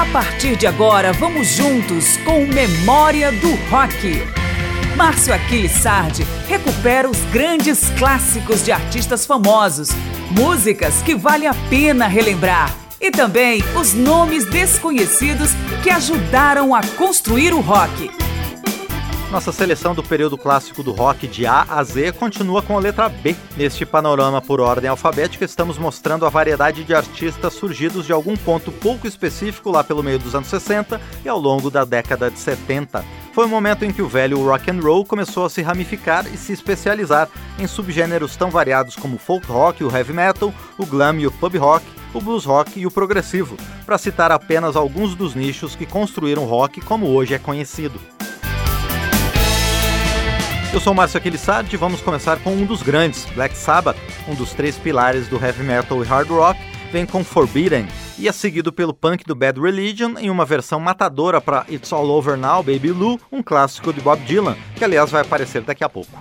A partir de agora, vamos juntos com Memória do Rock. Márcio Aquiles Sardi recupera os grandes clássicos de artistas famosos, músicas que vale a pena relembrar e também os nomes desconhecidos que ajudaram a construir o rock. Nossa seleção do período clássico do rock de A a Z continua com a letra B. Neste panorama por ordem alfabética, estamos mostrando a variedade de artistas surgidos de algum ponto pouco específico lá pelo meio dos anos 60 e ao longo da década de 70. Foi o momento em que o velho rock and roll começou a se ramificar e se especializar em subgêneros tão variados como o folk rock, o heavy metal, o glam e o pub rock, o blues rock e o progressivo, para citar apenas alguns dos nichos que construíram o rock como hoje é conhecido. Eu sou Márcio Aquilissardi e vamos começar com um dos grandes, Black Sabbath, um dos três pilares do heavy metal e hard rock, vem com Forbidden e é seguido pelo punk do Bad Religion em uma versão matadora para It's All Over Now, Baby Lou, um clássico de Bob Dylan, que aliás vai aparecer daqui a pouco.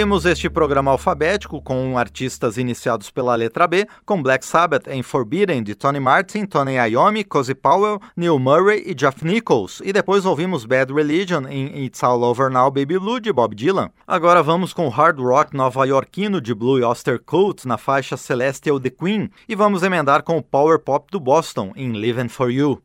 Abrimos este programa alfabético com artistas iniciados pela letra B, com Black Sabbath em Forbidden de Tony Martin, Tony Iommi, Cozy Powell, Neil Murray e Jeff Nichols, e depois ouvimos Bad Religion em It's All Over Now Baby Blue de Bob Dylan. Agora vamos com hard rock nova-iorquino de Blue Oyster Cult na faixa Celestial The Queen, e vamos emendar com o power pop do Boston em Living For You.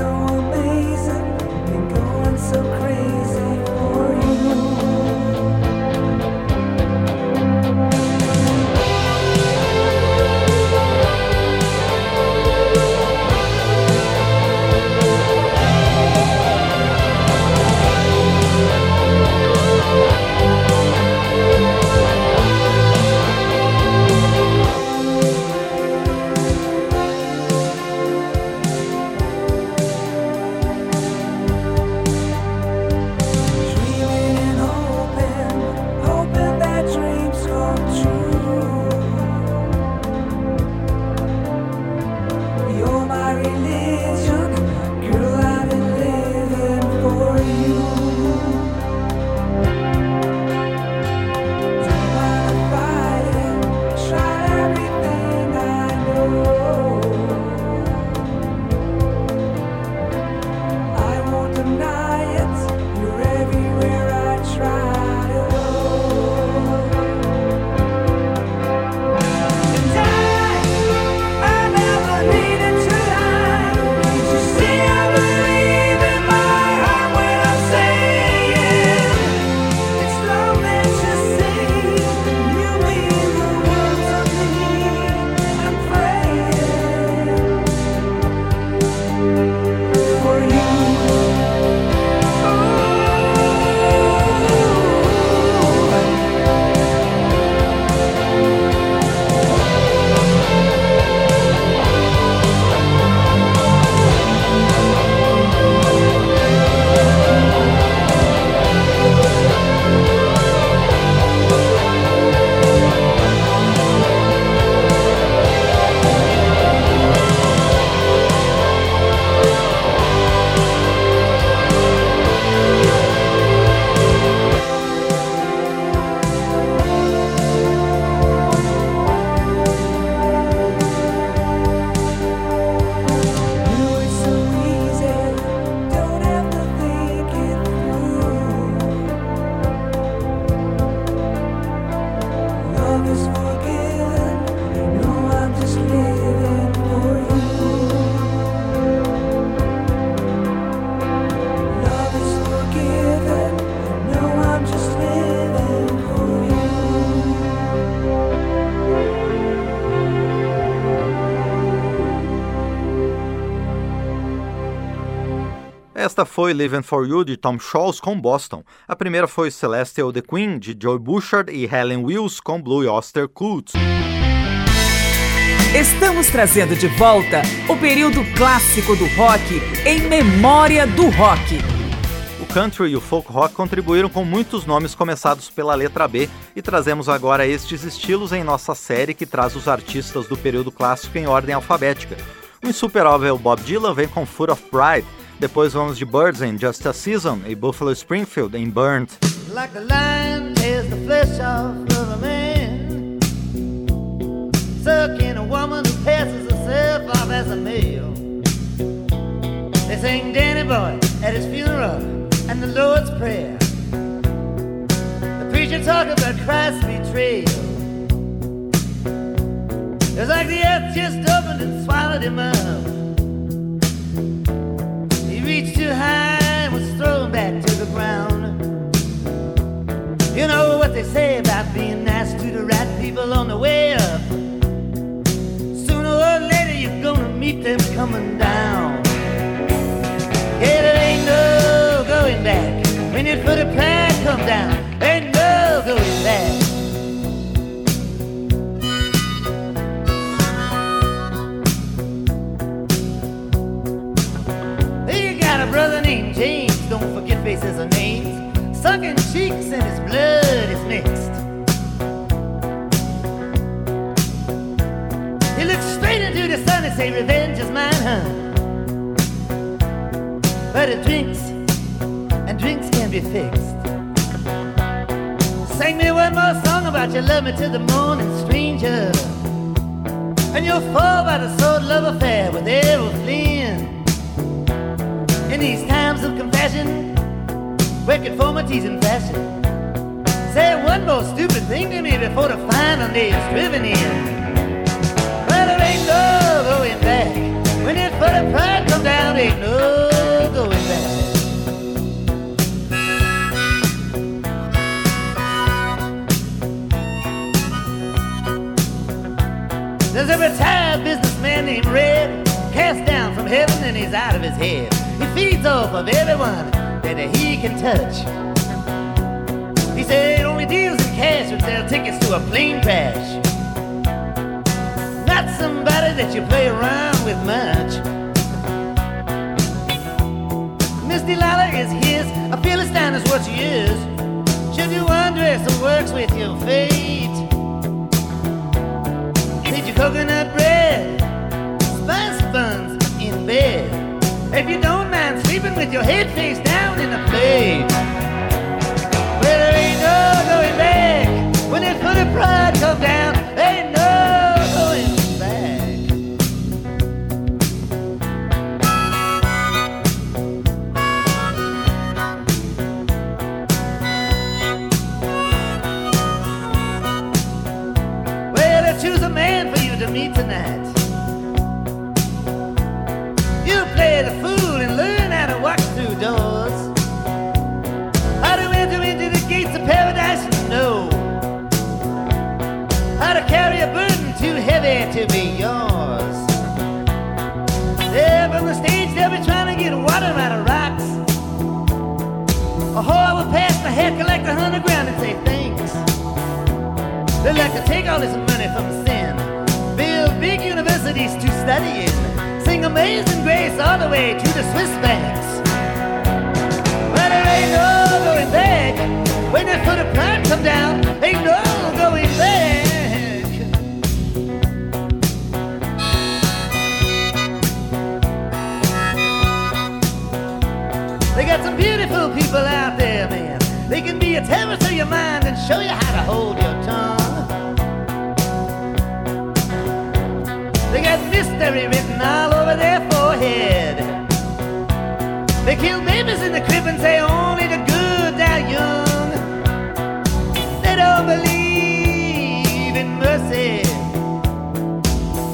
so amazing, been going so crazy. Esta foi Living for You de Tom Scholz com Boston. A primeira foi Celestial the Queen de Joy Bouchard e Helen Wills com Blue Oyster Cult. Estamos trazendo de volta o período clássico do rock em memória do rock. O country e o folk rock contribuíram com muitos nomes começados pela letra B e trazemos agora estes estilos em nossa série que traz os artistas do período clássico em ordem alfabética. O insuperável Bob Dylan vem com Foot of Pride, depois vamos de Byrds em Just a Season e Buffalo Springfield em Burnt. Like sucking a woman who passes herself off as a male. They Danny Boy at his funeral and the Lord's Prayer. The preacher talk about Christ's betrayal. It's like the earth just opened and swallowed him up. And was thrown back to the ground. You know what they say about being nice to the right people on the way up Sooner or later you're gonna meet them coming down. Yeah, there ain't no going back. When you put a plan come down, brother named James, don't forget faces and names. Sucking cheeks and his blood is mixed. He looked straight into the sun and say revenge is mine, huh? But it drinks, and drinks can be fixed. Sing me one more song about your love me to the morning, stranger. And you'll fall by the sword love affair with Errol Flynn. In these times of compassion, where conformity's in fashion. Say one more stupid thing to me before the final day is driven in But it ain't no going back. When it for the pride come down, ain't no going back. There's a retired businessman named Red, cast down from heaven and he's out of his head. Off of everyone that he can touch. He said only deals in cash would sell tickets to a plane crash not somebody that you play around with much. Miss Delilah is his, a Philistine is what she is. Should you undress and works with your fate? Need your coconut bread, spice buns in bed. If you don't sleeping with your head face down in the plate. Well, there ain't no going back when that foot of pride comes down. To be yours. There from the stage, they'll be trying to get water out of rocks. A whore will pass the head collector underground and say thanks. They'd like to take all this money from sin build big universities to study in. Sing Amazing Grace all the way to the Swiss banks. Show you how to hold your tongue. They got mystery written all over their forehead. They kill babies in the crib and say only the good die young. They don't believe in mercy.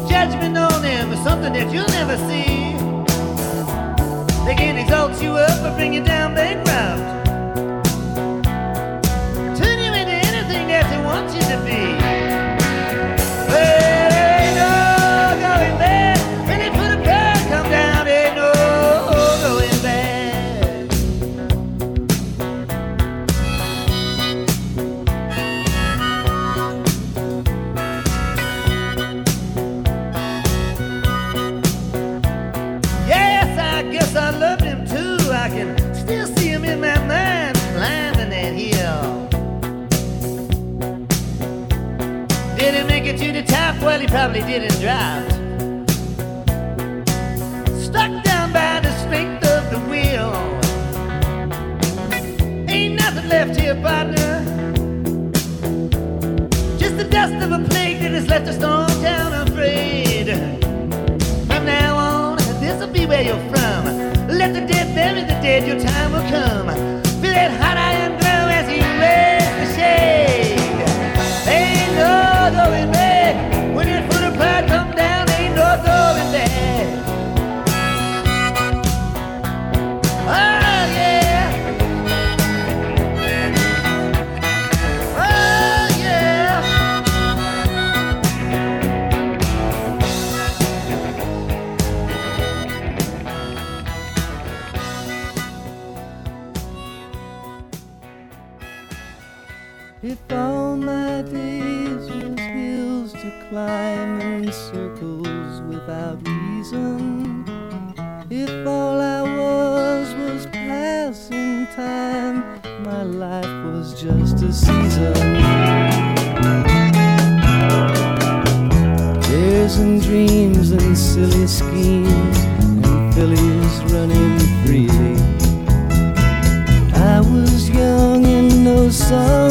Judgment on them is something that you'll never see. They can exalt you up or bring you down bankrupt. probably didn't drive. Stuck down by the strength of the wheel. Ain't nothing left here, partner. Just the dust of a plague that has left a storm town afraid. From now on, this'll be where you're from. Let the dead bury the dead, your time will come. Feel that hot time my life was just a season. tears and dreams and silly schemes and fillies running freely. I was young and no sorrow.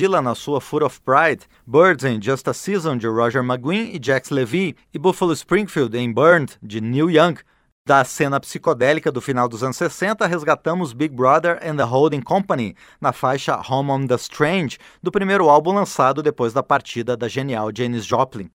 Dylan na sua Foot of Pride, Birds em Just a Season de Roger McGuinn e Jax Levy, e Buffalo Springfield em Burned de Neil Young. Da cena psicodélica do final dos anos 60, resgatamos Big Brother and the Holding Company na faixa Home on the Strange, do primeiro álbum lançado depois da partida da genial Janis Joplin.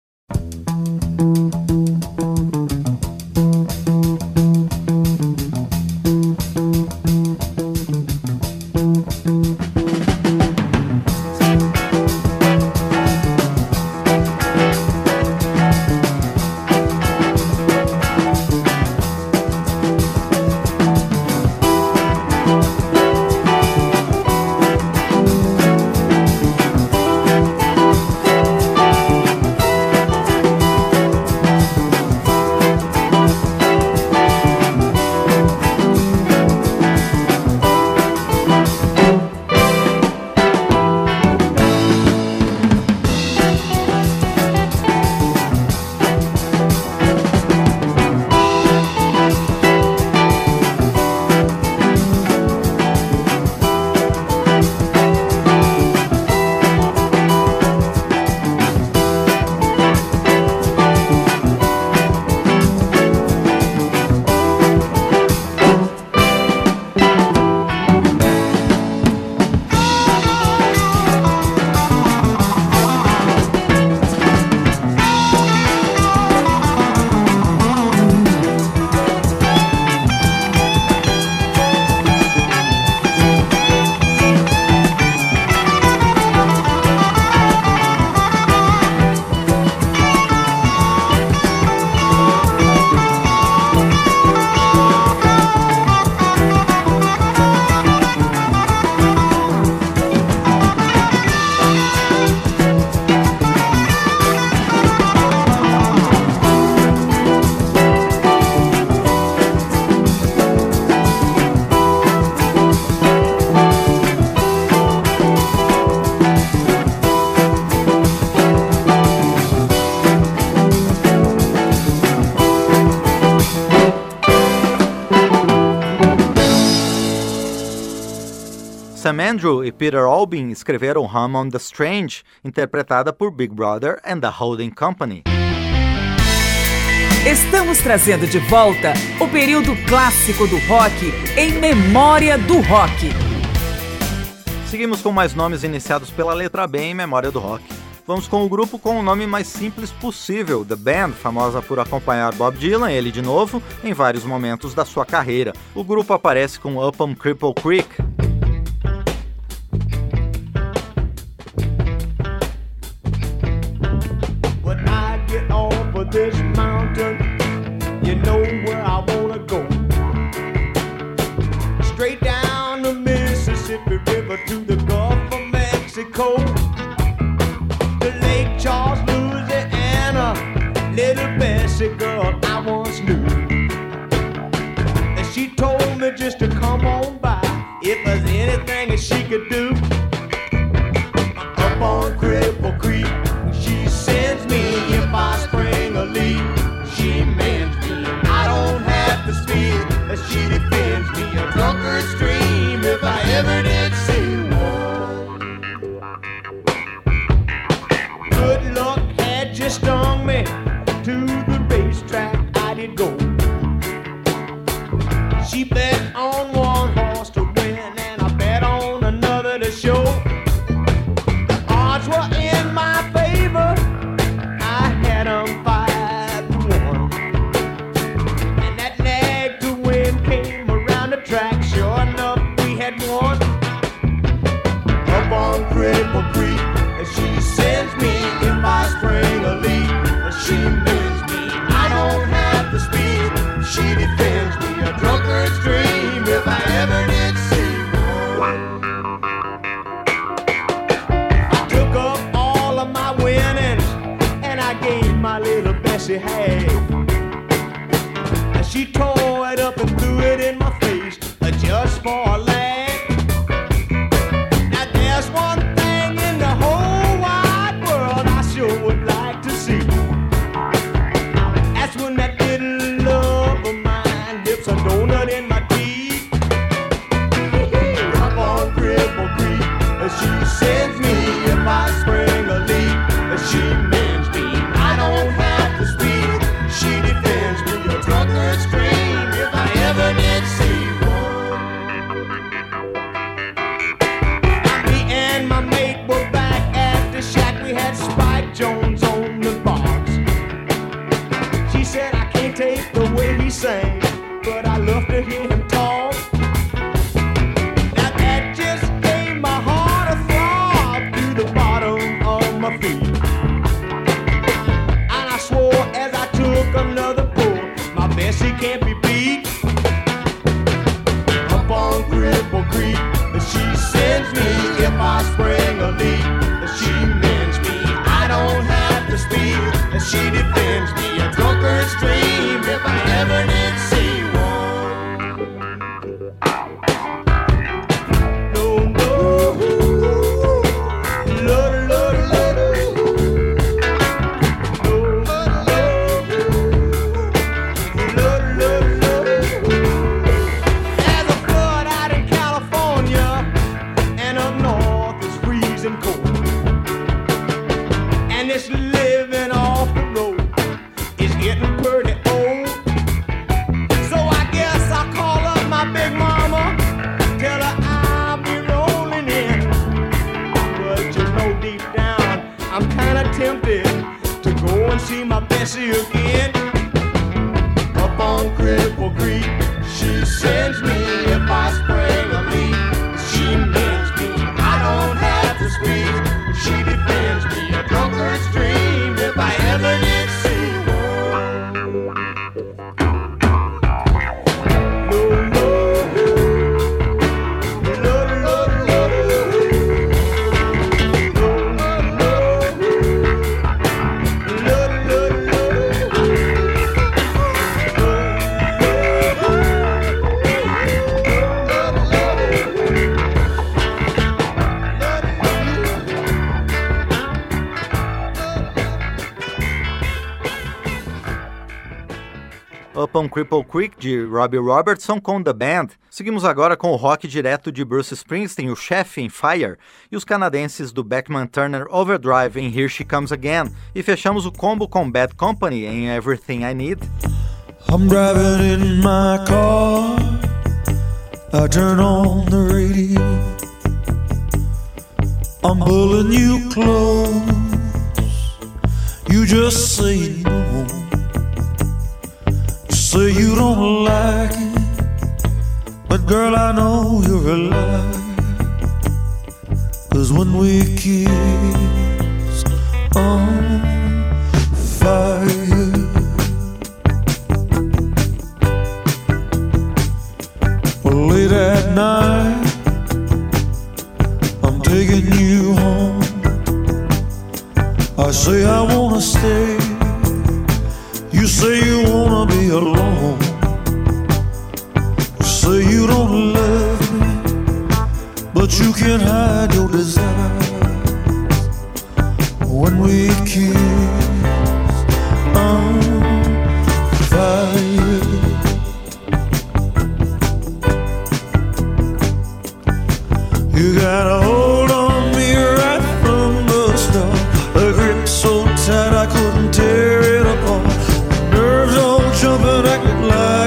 Andrew e Peter Albin escreveram Hum on the Strange, interpretada por Big Brother and the Holding Company. Estamos trazendo de volta o período clássico do rock em memória do rock. Seguimos com mais nomes iniciados pela letra B em memória do rock. Vamos com o grupo com o nome mais simples possível, The Band, famosa por acompanhar Bob Dylan, ele de novo, em vários momentos da sua carreira. O grupo aparece com Up on Cripple Creek. know where I wanna go. Straight down the Mississippi River to the Gulf of Mexico. The Lake Charles, Louisiana, little Bessie girl I once knew. And she told me just to come on by if there's anything that she could do. Up on crib. sang, but I love to hear com Cripple Creek de Robbie Robertson com The Band. Seguimos agora com o rock direto de Bruce Springsteen, o chefe em Fire, e os canadenses do Beckman Turner Overdrive em Here She Comes Again. E fechamos o combo com Bad Company em Everything I Need. I'm driving in my car. I turn on the radio. I'm pulling you close. You just say no. Say so you don't like it, but girl, I know you're alive. Cause when we kiss on fire, well, late at night, I'm taking you home. I say I wanna stay. You say you wanna be alone. You say you don't love me, but you can't hide your desire. When we kiss, I'm fire. You gotta hold. love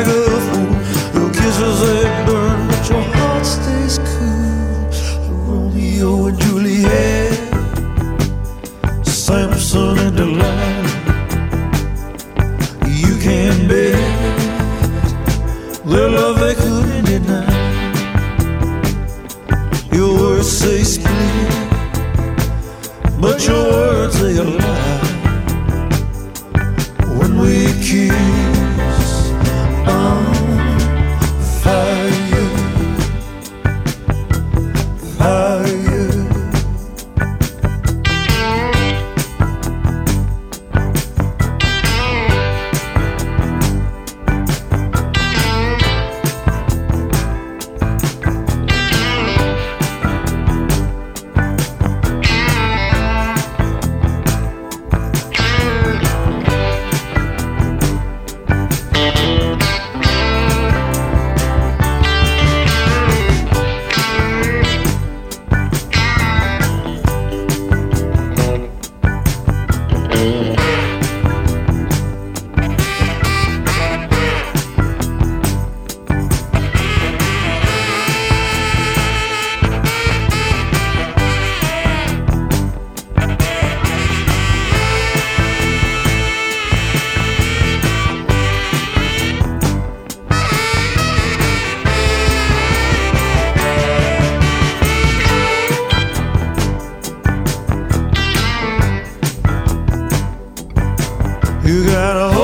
You got a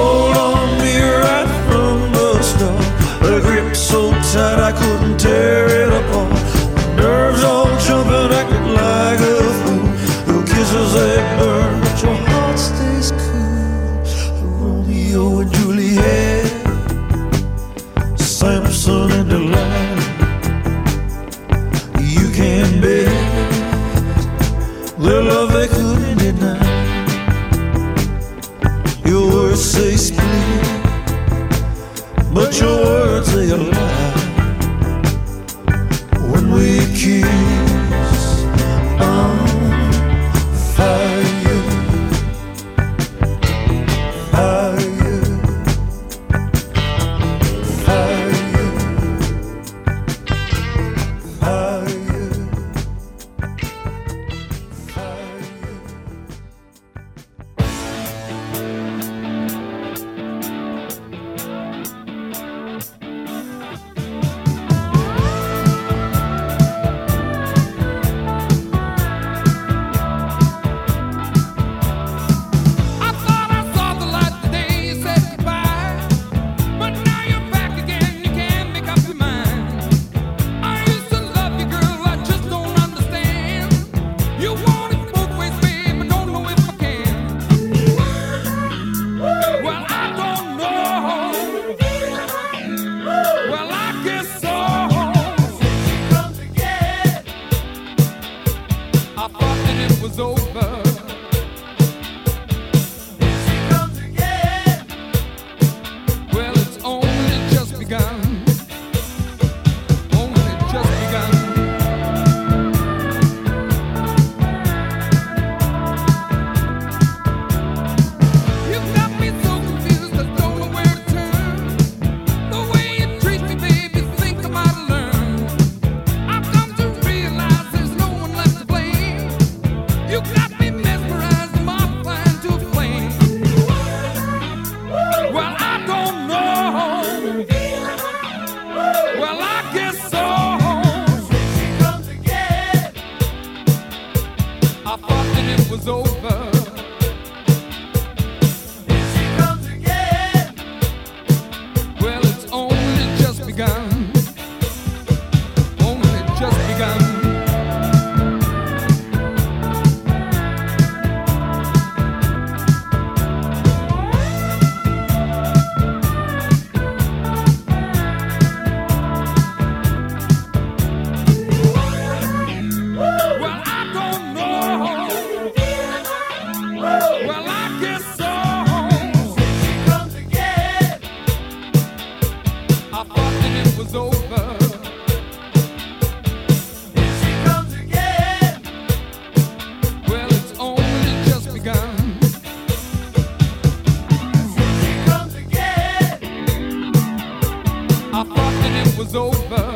over.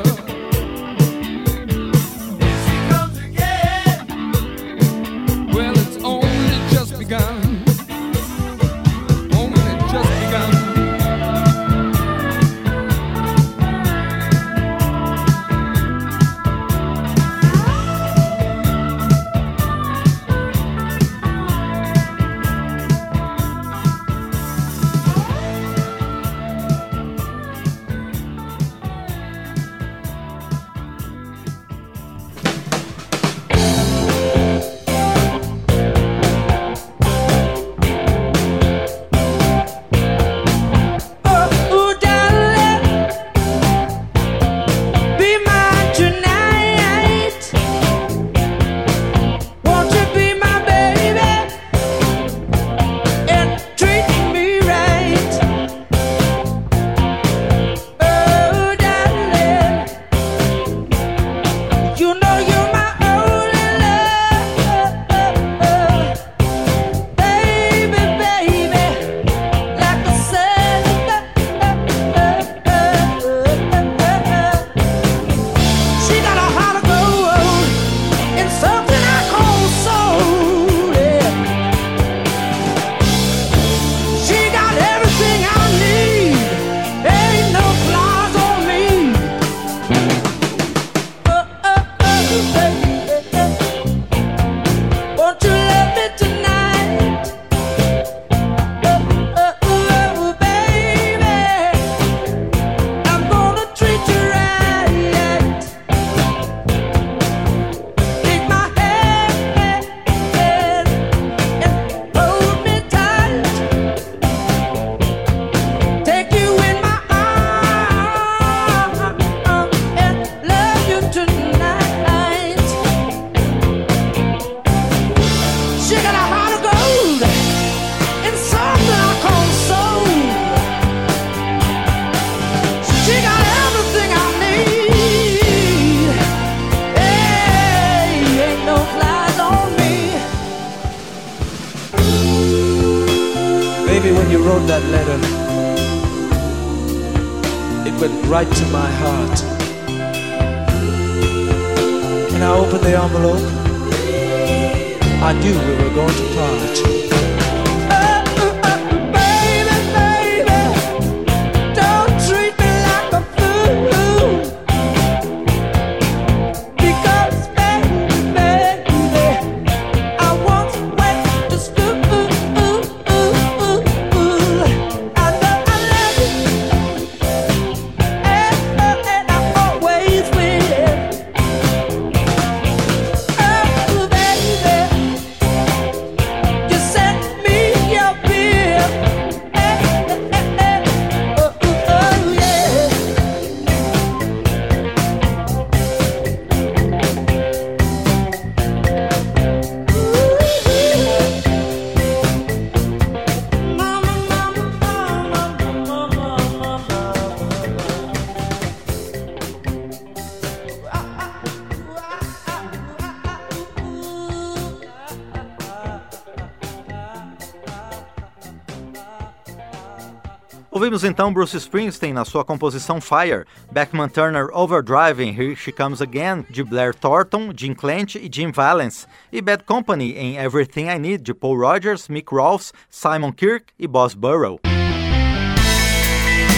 Ouvimos então Bruce Springsteen na sua composição Fire, Beckman Turner Overdriving Here She Comes Again, de Blair Thornton, Jim Clench e Jim Valence, e Bad Company em Everything I Need, de Paul Rogers, Mick Rolfs, Simon Kirk e Boss Burrow.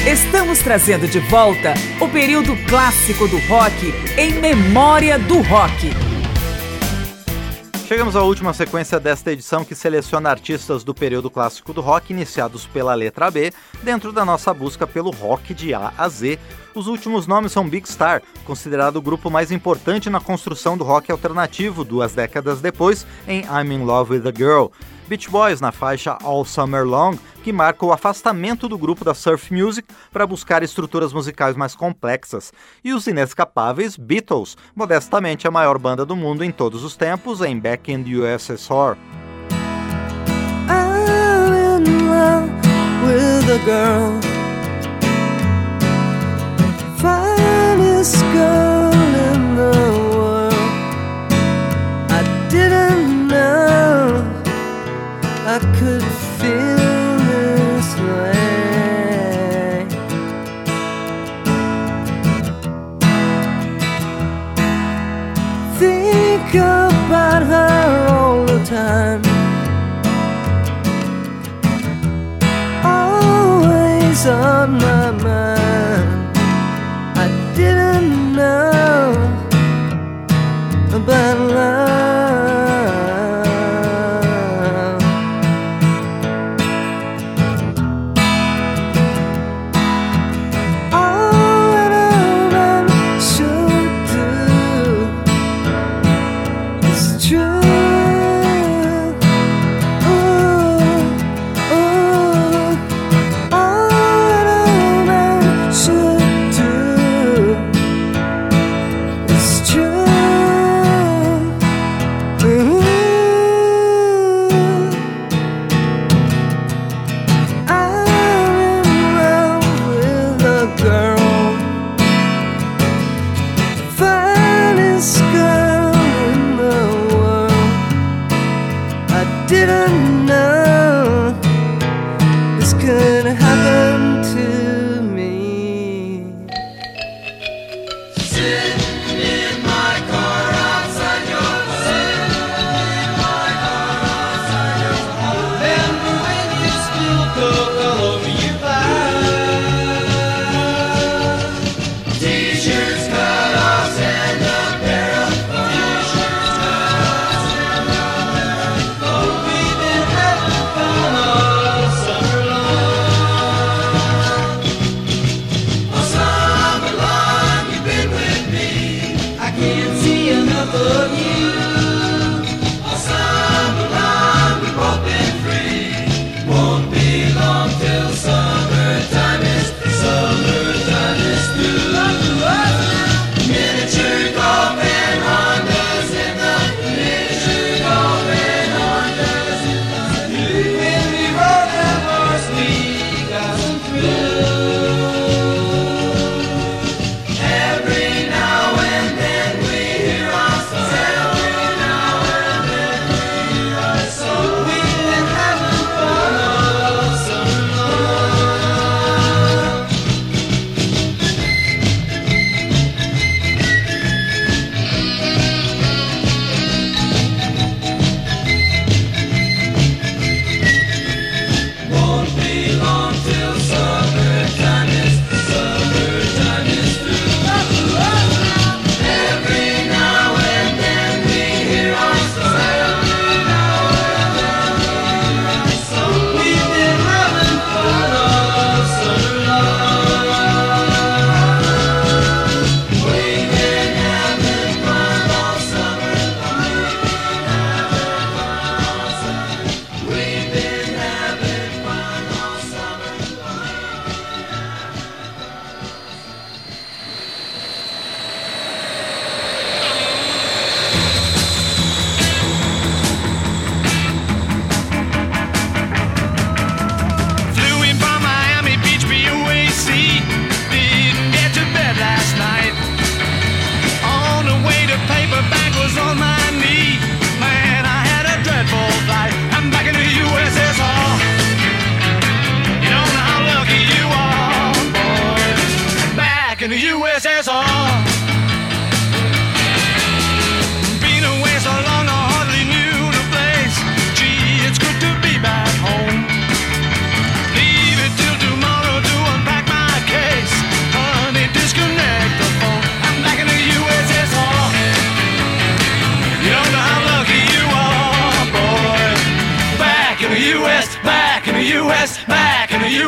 Estamos trazendo de volta o período clássico do rock em memória do rock. Chegamos à última sequência desta edição que seleciona artistas do período clássico do rock iniciados pela letra B, dentro da nossa busca pelo rock de A a Z. Os últimos nomes são Big Star, considerado o grupo mais importante na construção do rock alternativo duas décadas depois em I'm in Love with a Girl. Beach Boys na faixa All Summer Long, que marca o afastamento do grupo da surf music para buscar estruturas musicais mais complexas, e os inescapáveis Beatles, modestamente a maior banda do mundo em todos os tempos, em Back in the USSR. girl, finest girl. I could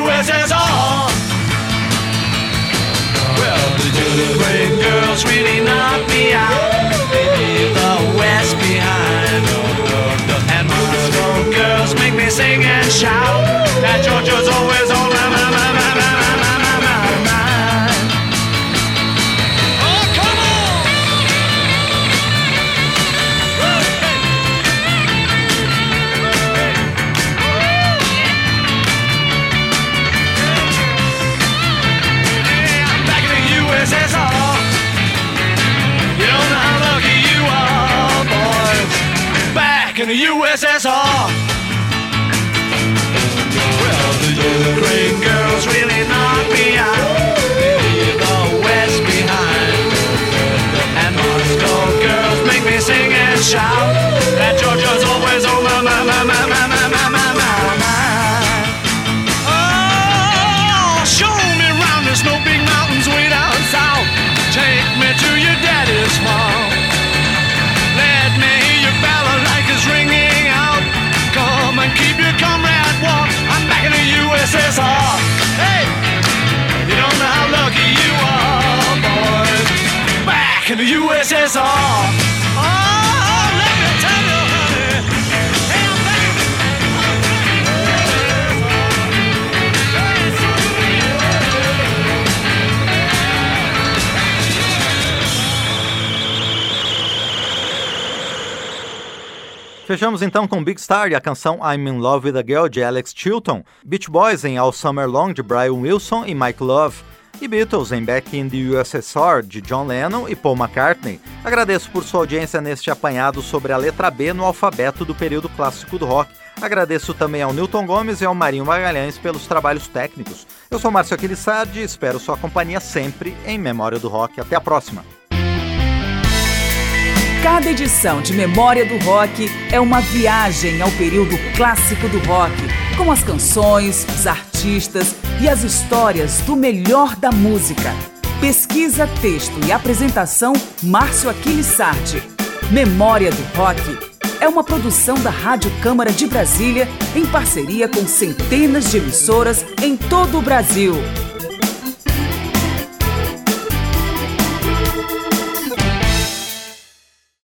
USSR. Well, the Gillibrand girls really knocked me out. They leave the West behind. And Moscow girls make me sing and shout that Georgia's always alright. Shout. That Georgia's always on my, my, my, my, my, my, my, my, my, my. Oh, show me round the snow big mountains way down south. Take me to your daddy's farm. Let me hear your balalaikas ringing out. Come and keep your comrade warm. I'm back in the USSR. Hey, you don't know how lucky you are, boys. Back in the USSR. Fechamos então com Big Star e a canção I'm in Love with a Girl de Alex Chilton, Beach Boys em All Summer Long de Brian Wilson e Mike Love, e Beatles em Back in the USSR de John Lennon e Paul McCartney. Agradeço por sua audiência neste apanhado sobre a letra B no alfabeto do período clássico do rock. Agradeço também ao Newton Gomes e ao Marinho Magalhães pelos trabalhos técnicos. Eu sou Márcio Aquilissardi e espero sua companhia sempre em Memória do Rock. Até a próxima! Cada edição de Memória do Rock é uma viagem ao período clássico do rock, com as canções, os artistas e as histórias do melhor da música. Pesquisa, texto e apresentação Márcio Aquiles Sardi. Memória do Rock é uma produção da Rádio Câmara de Brasília em parceria com centenas de emissoras em todo o Brasil.